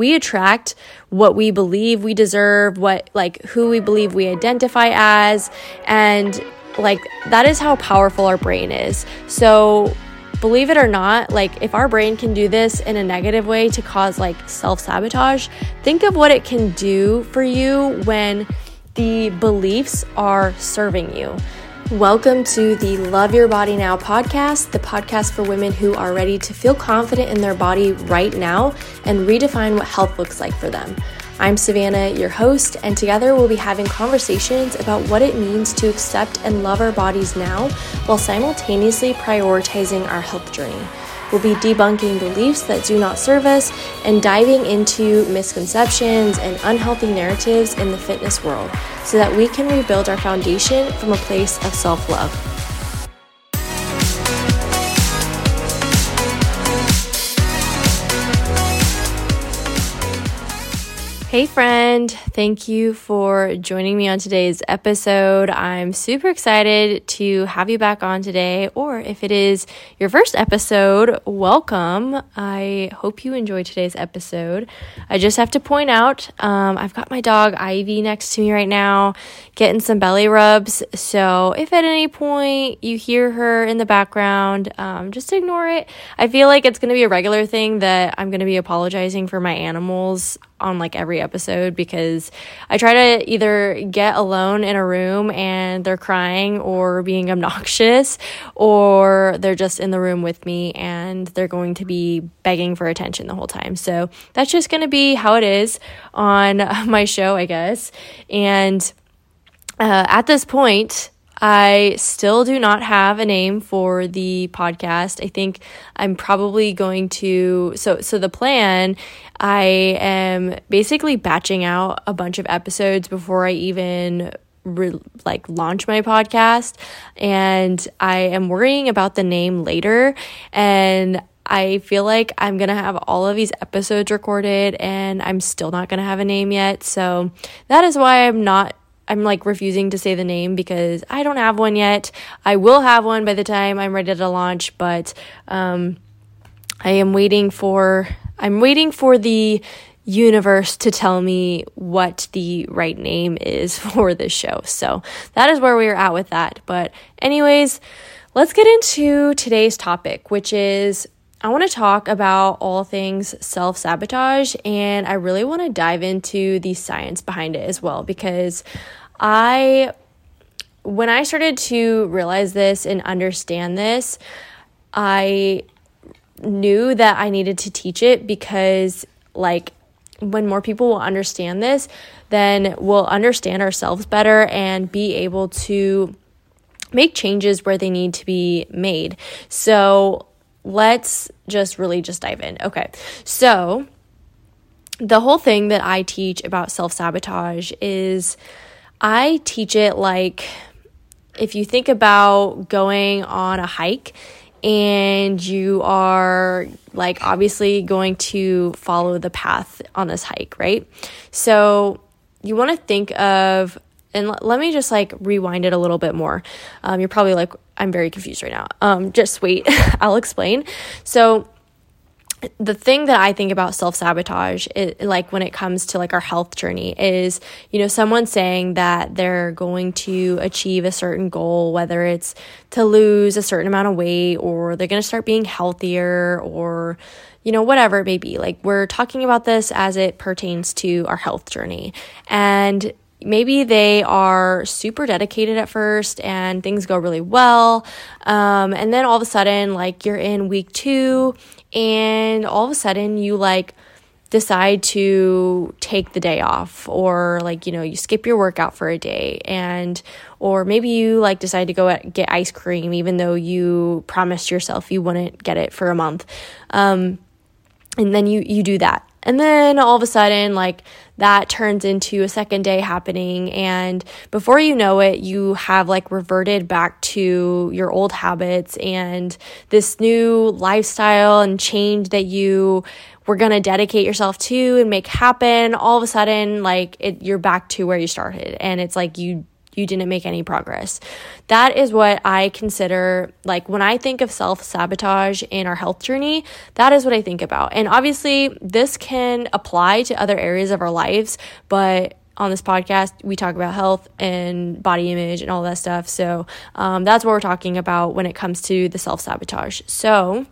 we attract what we believe we deserve, what like who we believe we identify as, and like that is how powerful our brain is. So believe it or not, like if our brain can do this in a negative way to cause like self sabotage, think of what it can do for you when the beliefs are serving you. Welcome to the Love Your Body Now podcast, the podcast for women who are ready to feel confident in their body right now and redefine what health looks like for them. I'm Savannah, your host, and together we'll be having conversations about what it means to accept and love our bodies now while simultaneously prioritizing our health journey. We'll be debunking beliefs that do not serve us and diving into misconceptions and unhealthy narratives in the fitness world so that we can rebuild our foundation from a place of self love. Hey, friend. Thank you for joining me on today's episode. I'm super excited to have you back on today, or if it is your first episode, welcome. I hope you enjoy today's episode. I just have to point out um, I've got my dog Ivy next to me right now, getting some belly rubs. So if at any point you hear her in the background, um, just ignore it. I feel like it's going to be a regular thing that I'm going to be apologizing for my animals on like every episode because I try to either get alone in a room and they're crying or being obnoxious or they're just in the room with me and they're going to be begging for attention the whole time. So that's just going to be how it is on my show, I guess. And uh, at this point, I still do not have a name for the podcast. I think I'm probably going to so so the plan I am basically batching out a bunch of episodes before I even re- like launch my podcast and I am worrying about the name later and I feel like I'm going to have all of these episodes recorded and I'm still not going to have a name yet. So that is why I'm not I'm like refusing to say the name because I don't have one yet. I will have one by the time I'm ready to launch, but um, I am waiting for I'm waiting for the universe to tell me what the right name is for this show. So that is where we are at with that. But anyways, let's get into today's topic, which is I want to talk about all things self sabotage, and I really want to dive into the science behind it as well because I, when I started to realize this and understand this, I knew that I needed to teach it because, like, when more people will understand this, then we'll understand ourselves better and be able to make changes where they need to be made. So, let's just really just dive in. Okay. So, the whole thing that I teach about self sabotage is I teach it like if you think about going on a hike and you are like obviously going to follow the path on this hike, right? So you want to think of and l- let me just like rewind it a little bit more. Um, you're probably like, I'm very confused right now. Um, just wait, I'll explain. So the thing that I think about self sabotage, like when it comes to like our health journey, is you know someone saying that they're going to achieve a certain goal, whether it's to lose a certain amount of weight or they're going to start being healthier or you know whatever it may be. Like we're talking about this as it pertains to our health journey, and maybe they are super dedicated at first and things go really well. Um, and then all of a sudden, like you're in week two, and all of a sudden you like decide to take the day off or like you know you skip your workout for a day and or maybe you like decide to go get ice cream even though you promised yourself you wouldn't get it for a month um, and then you you do that and then all of a sudden, like that turns into a second day happening. And before you know it, you have like reverted back to your old habits and this new lifestyle and change that you were going to dedicate yourself to and make happen. All of a sudden, like it, you're back to where you started. And it's like you you didn't make any progress. That is what I consider like when I think of self sabotage in our health journey, that is what I think about. And obviously, this can apply to other areas of our lives, but on this podcast, we talk about health and body image and all that stuff. So um, that's what we're talking about when it comes to the self sabotage. So,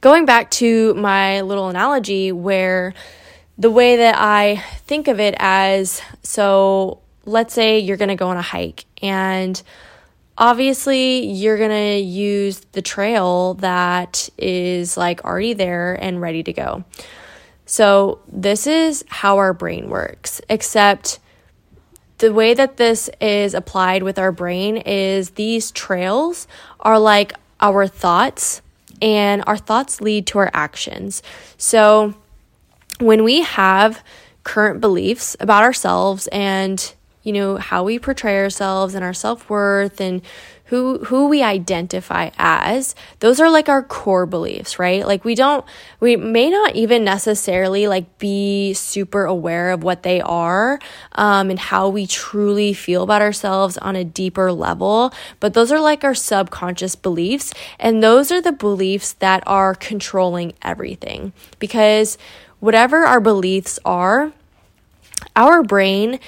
going back to my little analogy where the way that I think of it as so let's say you're going to go on a hike and obviously you're going to use the trail that is like already there and ready to go. So, this is how our brain works, except the way that this is applied with our brain is these trails are like our thoughts, and our thoughts lead to our actions. So, when we have current beliefs about ourselves and you know how we portray ourselves and our self-worth and who who we identify as those are like our core beliefs right? Like we don't we may not even necessarily like be super aware of what they are um, and how we truly feel about ourselves on a deeper level but those are like our subconscious beliefs and those are the beliefs that are controlling everything because whatever our beliefs are our brain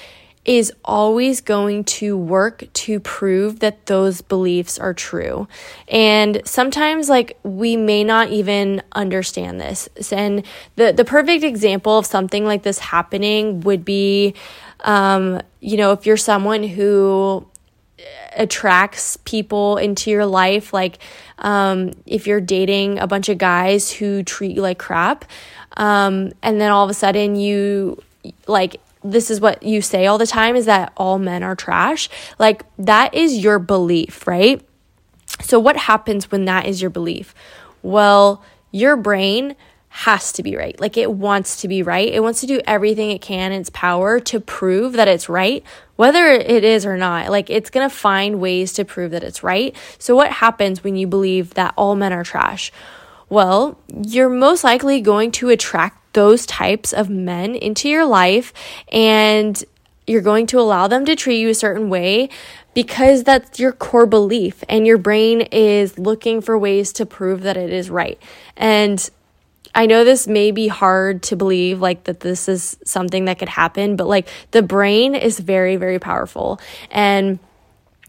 is always going to work to prove that those beliefs are true. And sometimes like we may not even understand this. And the the perfect example of something like this happening would be um, you know, if you're someone who attracts people into your life like um, if you're dating a bunch of guys who treat you like crap um, and then all of a sudden you like this is what you say all the time is that all men are trash. Like that is your belief, right? So what happens when that is your belief? Well, your brain has to be right. Like it wants to be right. It wants to do everything it can in its power to prove that it's right, whether it is or not. Like it's going to find ways to prove that it's right. So what happens when you believe that all men are trash? Well, you're most likely going to attract those types of men into your life and you're going to allow them to treat you a certain way because that's your core belief and your brain is looking for ways to prove that it is right. And I know this may be hard to believe, like that this is something that could happen, but like the brain is very, very powerful. And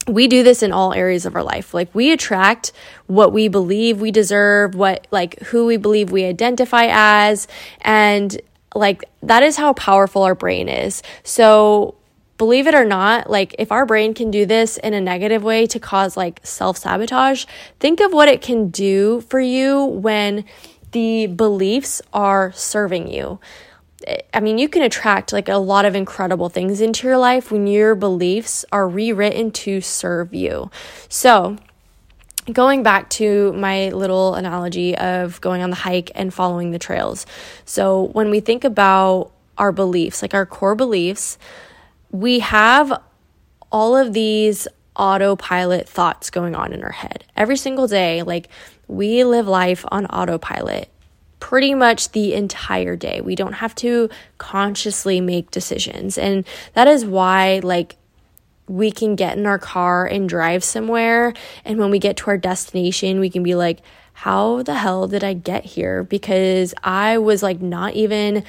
we do this in all areas of our life. Like we attract what we believe we deserve, what like who we believe we identify as, and like that is how powerful our brain is. So believe it or not, like if our brain can do this in a negative way to cause like self-sabotage, think of what it can do for you when the beliefs are serving you. I mean, you can attract like a lot of incredible things into your life when your beliefs are rewritten to serve you. So, going back to my little analogy of going on the hike and following the trails. So, when we think about our beliefs, like our core beliefs, we have all of these autopilot thoughts going on in our head every single day. Like, we live life on autopilot pretty much the entire day. We don't have to consciously make decisions. And that is why, like, we can get in our car and drive somewhere. And when we get to our destination, we can be like, how the hell did I get here? Because I was like not even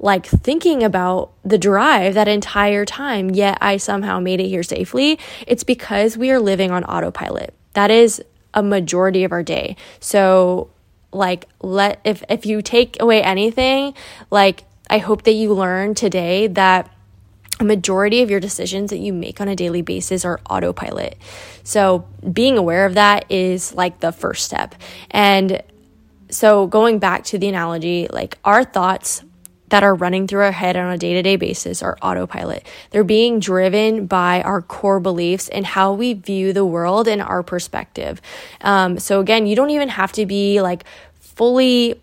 like thinking about the drive that entire time, yet I somehow made it here safely. It's because we are living on autopilot. That is a majority of our day. So like let if if you take away anything like i hope that you learn today that a majority of your decisions that you make on a daily basis are autopilot. So being aware of that is like the first step. And so going back to the analogy like our thoughts that are running through our head on a day to day basis are autopilot. They're being driven by our core beliefs and how we view the world and our perspective. Um, so, again, you don't even have to be like fully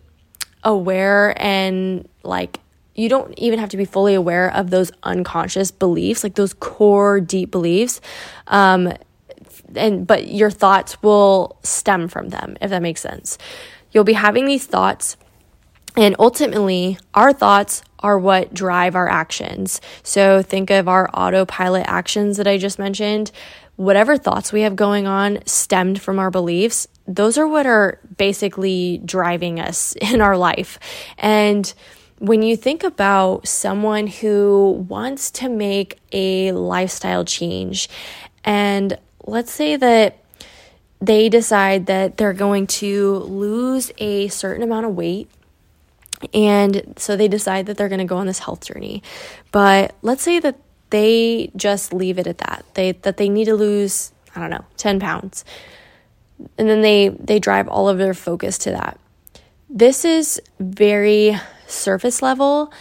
aware and like you don't even have to be fully aware of those unconscious beliefs, like those core deep beliefs. Um, and but your thoughts will stem from them, if that makes sense. You'll be having these thoughts And ultimately, our thoughts are what drive our actions. So think of our autopilot actions that I just mentioned. Whatever thoughts we have going on stemmed from our beliefs. Those are what are basically driving us in our life. And when you think about someone who wants to make a lifestyle change, and let's say that they decide that they're going to lose a certain amount of weight and so they decide that they're going to go on this health journey. But let's say that they just leave it at that. They that they need to lose, I don't know, 10 pounds. And then they they drive all of their focus to that. This is very surface level.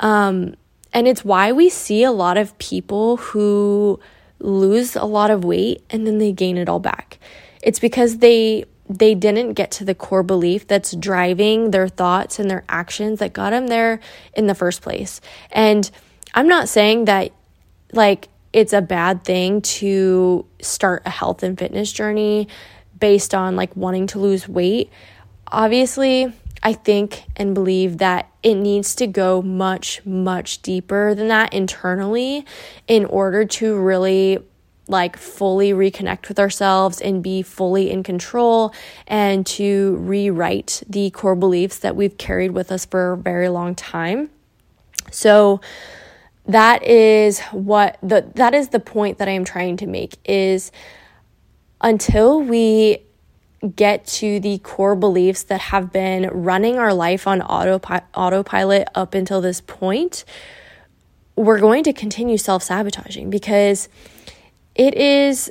Um, and it's why we see a lot of people who lose a lot of weight and then they gain it all back. It's because they they didn't get to the core belief that's driving their thoughts and their actions that got them there in the first place. And I'm not saying that like it's a bad thing to start a health and fitness journey based on like wanting to lose weight. Obviously, I think and believe that it needs to go much, much deeper than that internally in order to really like fully reconnect with ourselves and be fully in control and to rewrite the core beliefs that we've carried with us for a very long time. So that is what the that is the point that I am trying to make is until we get to the core beliefs that have been running our life on autopi- autopilot up until this point, we're going to continue self sabotaging because it is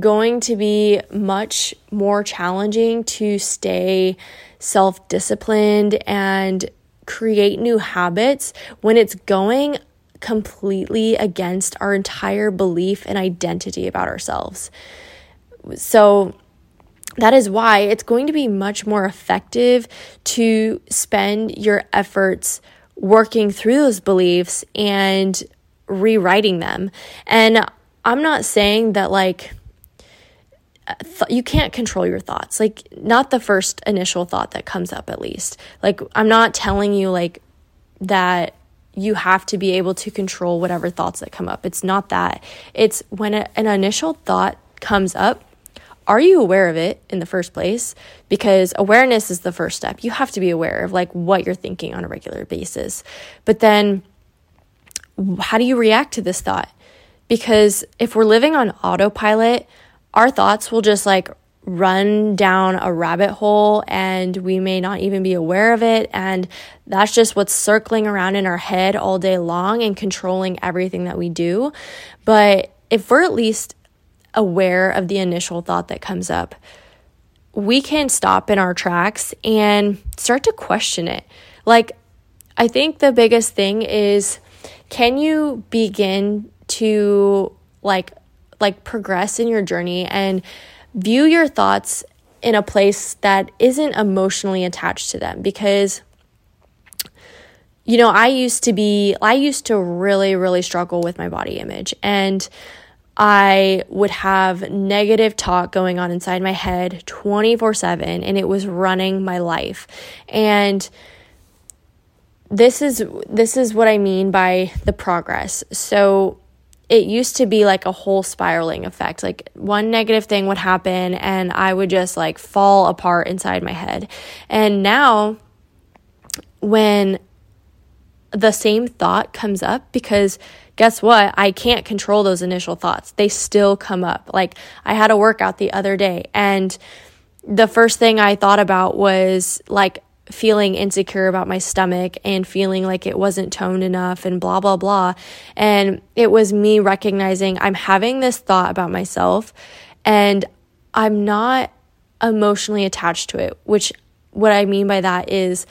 going to be much more challenging to stay self disciplined and create new habits when it's going completely against our entire belief and identity about ourselves. So, that is why it's going to be much more effective to spend your efforts working through those beliefs and rewriting them. And I'm not saying that like th- you can't control your thoughts. Like not the first initial thought that comes up at least. Like I'm not telling you like that you have to be able to control whatever thoughts that come up. It's not that. It's when a, an initial thought comes up, are you aware of it in the first place? Because awareness is the first step. You have to be aware of like what you're thinking on a regular basis. But then how do you react to this thought? Because if we're living on autopilot, our thoughts will just like run down a rabbit hole and we may not even be aware of it. And that's just what's circling around in our head all day long and controlling everything that we do. But if we're at least aware of the initial thought that comes up, we can stop in our tracks and start to question it. Like, I think the biggest thing is can you begin to like like progress in your journey and view your thoughts in a place that isn't emotionally attached to them because you know, I used to be I used to really really struggle with my body image and I would have negative talk going on inside my head 24/7 and it was running my life. And this is this is what I mean by the progress. So it used to be like a whole spiraling effect. Like one negative thing would happen and I would just like fall apart inside my head. And now when the same thought comes up because guess what? I can't control those initial thoughts. They still come up. Like I had a workout the other day and the first thing I thought about was like feeling insecure about my stomach and feeling like it wasn't toned enough and blah, blah, blah. And it was me recognizing I'm having this thought about myself and I'm not emotionally attached to it, which what I mean by that is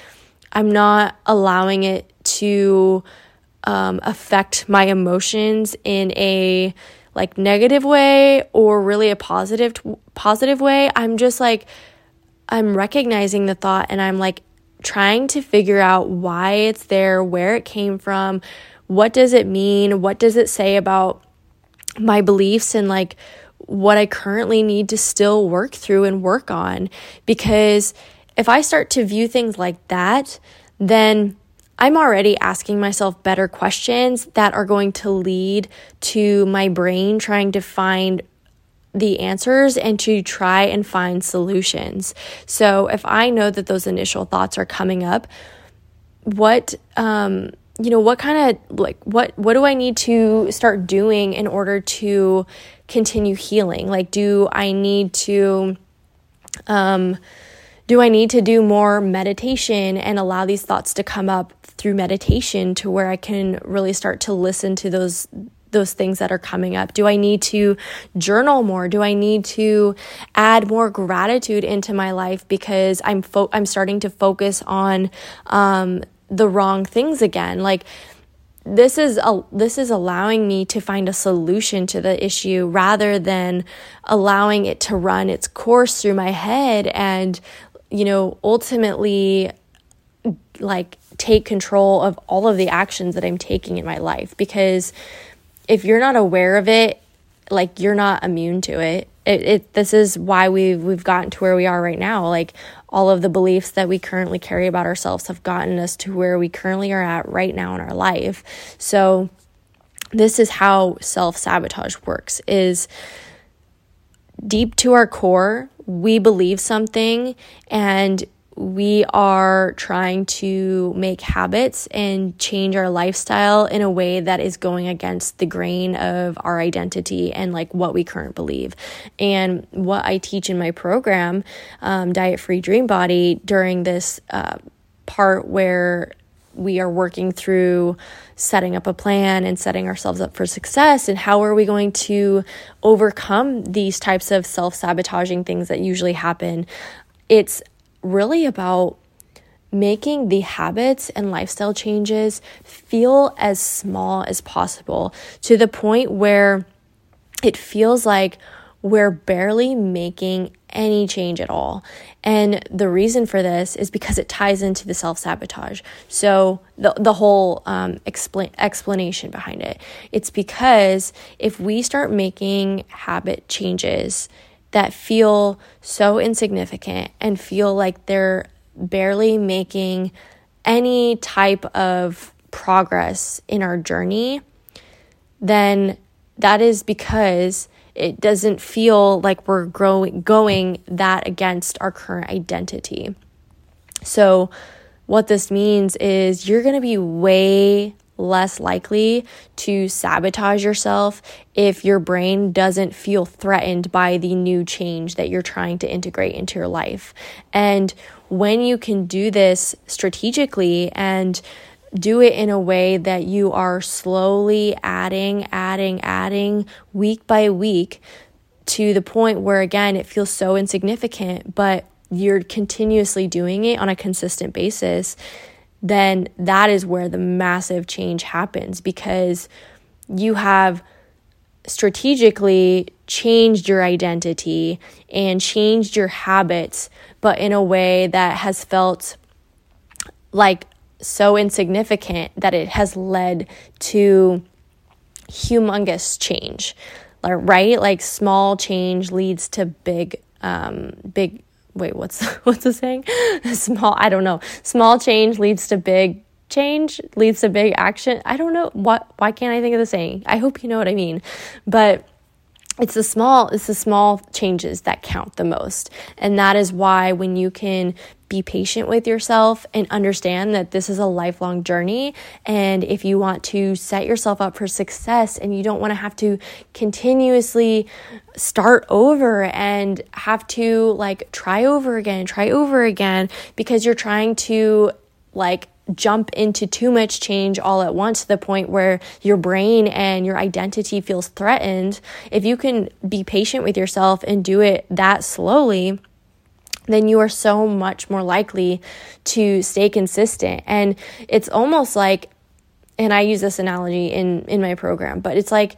I'm not allowing it to um, affect my emotions in a like negative way or really a positive positive way. I'm just like I'm recognizing the thought and I'm like trying to figure out why it's there, where it came from, what does it mean, what does it say about my beliefs and like what I currently need to still work through and work on. Because if I start to view things like that, then I'm already asking myself better questions that are going to lead to my brain trying to find the answers and to try and find solutions. So if I know that those initial thoughts are coming up, what um you know what kind of like what what do I need to start doing in order to continue healing? Like do I need to um do I need to do more meditation and allow these thoughts to come up through meditation to where I can really start to listen to those those things that are coming up? Do I need to journal more? Do I need to add more gratitude into my life because I'm fo- I'm starting to focus on um, the wrong things again? Like this is a, this is allowing me to find a solution to the issue rather than allowing it to run its course through my head and you know ultimately like take control of all of the actions that I'm taking in my life because if you're not aware of it, like you're not immune to it. It, it this is why we've we've gotten to where we are right now. Like all of the beliefs that we currently carry about ourselves have gotten us to where we currently are at right now in our life. So this is how self-sabotage works is deep to our core, we believe something and we are trying to make habits and change our lifestyle in a way that is going against the grain of our identity and like what we currently believe. And what I teach in my program, um, Diet Free Dream Body, during this uh, part where we are working through setting up a plan and setting ourselves up for success and how are we going to overcome these types of self-sabotaging things that usually happen it's really about making the habits and lifestyle changes feel as small as possible to the point where it feels like we're barely making any change at all. And the reason for this is because it ties into the self sabotage. So, the, the whole um, explanation behind it. It's because if we start making habit changes that feel so insignificant and feel like they're barely making any type of progress in our journey, then that is because it doesn't feel like we're growing going that against our current identity. So what this means is you're going to be way less likely to sabotage yourself if your brain doesn't feel threatened by the new change that you're trying to integrate into your life. And when you can do this strategically and do it in a way that you are slowly adding, adding, adding week by week to the point where, again, it feels so insignificant, but you're continuously doing it on a consistent basis then that is where the massive change happens because you have strategically changed your identity and changed your habits, but in a way that has felt like so insignificant that it has led to humongous change. Right? Like small change leads to big um big wait, what's what's the saying? small, I don't know. Small change leads to big change, leads to big action. I don't know what why can't I think of the saying? I hope you know what I mean. But it's the small it's the small changes that count the most. And that is why when you can be patient with yourself and understand that this is a lifelong journey and if you want to set yourself up for success and you don't want to have to continuously start over and have to like try over again try over again because you're trying to like jump into too much change all at once to the point where your brain and your identity feels threatened, if you can be patient with yourself and do it that slowly, then you are so much more likely to stay consistent. And it's almost like, and I use this analogy in, in my program, but it's like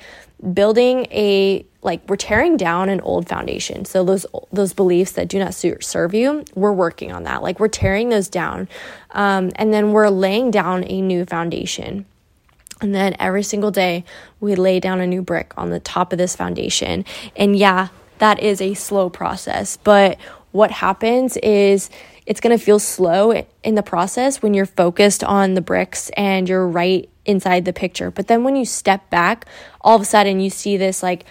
building a like we're tearing down an old foundation. So those those beliefs that do not serve you we're working on that. Like we're tearing those down um, and then we're laying down a new foundation. And then every single day we lay down a new brick on the top of this foundation. And yeah that is a slow process but what happens is it's going to feel slow in the process when you're focused on the bricks and you're right inside the picture. But then when you step back, all of a sudden you see this like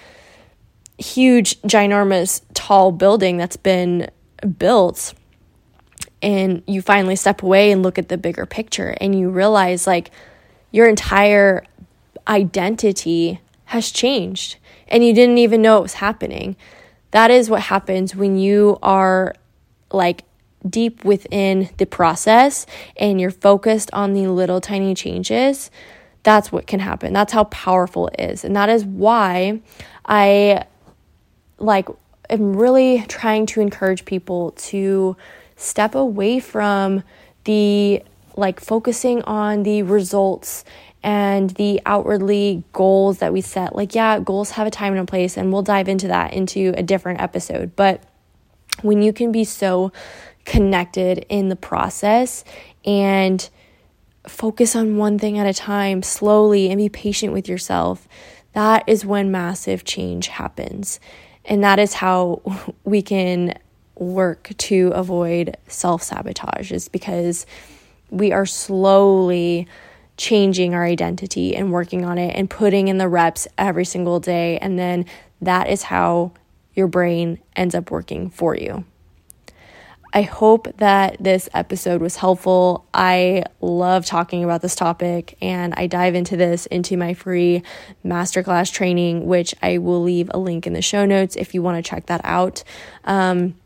huge, ginormous, tall building that's been built. And you finally step away and look at the bigger picture and you realize like your entire identity has changed and you didn't even know it was happening. That is what happens when you are like deep within the process and you're focused on the little tiny changes. That's what can happen. That's how powerful it is. And that is why I like am really trying to encourage people to step away from the like focusing on the results and the outwardly goals that we set. Like, yeah, goals have a time and a place, and we'll dive into that into a different episode. But when you can be so connected in the process and focus on one thing at a time slowly and be patient with yourself, that is when massive change happens. And that is how we can work to avoid self sabotage, is because we are slowly changing our identity and working on it and putting in the reps every single day. And then that is how your brain ends up working for you. I hope that this episode was helpful. I love talking about this topic and I dive into this into my free masterclass training, which I will leave a link in the show notes if you want to check that out. Um,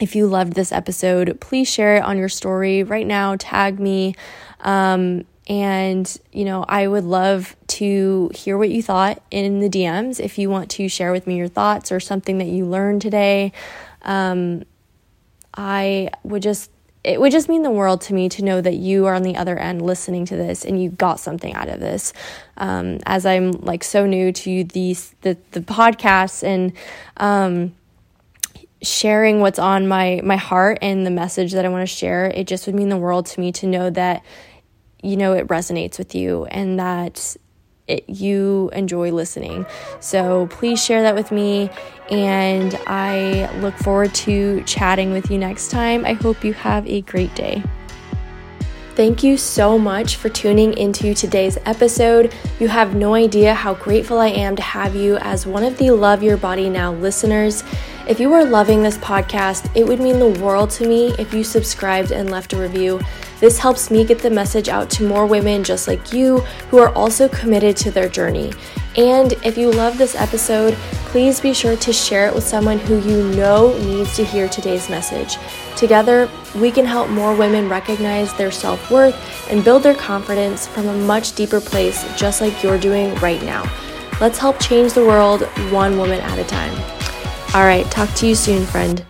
if you loved this episode, please share it on your story right now. Tag me. Um, and, you know, I would love to hear what you thought in the DMs. If you want to share with me your thoughts or something that you learned today, um, I would just, it would just mean the world to me to know that you are on the other end listening to this and you got something out of this. Um, as I'm like so new to these, the, the podcasts and, um, sharing what's on my my heart and the message that I want to share, it just would mean the world to me to know that you know it resonates with you and that it, you enjoy listening. So please share that with me, and I look forward to chatting with you next time. I hope you have a great day. Thank you so much for tuning into today's episode. You have no idea how grateful I am to have you as one of the Love Your Body Now listeners. If you are loving this podcast, it would mean the world to me if you subscribed and left a review. This helps me get the message out to more women just like you who are also committed to their journey. And if you love this episode, please be sure to share it with someone who you know needs to hear today's message. Together, we can help more women recognize their self worth and build their confidence from a much deeper place, just like you're doing right now. Let's help change the world one woman at a time. All right, talk to you soon, friend.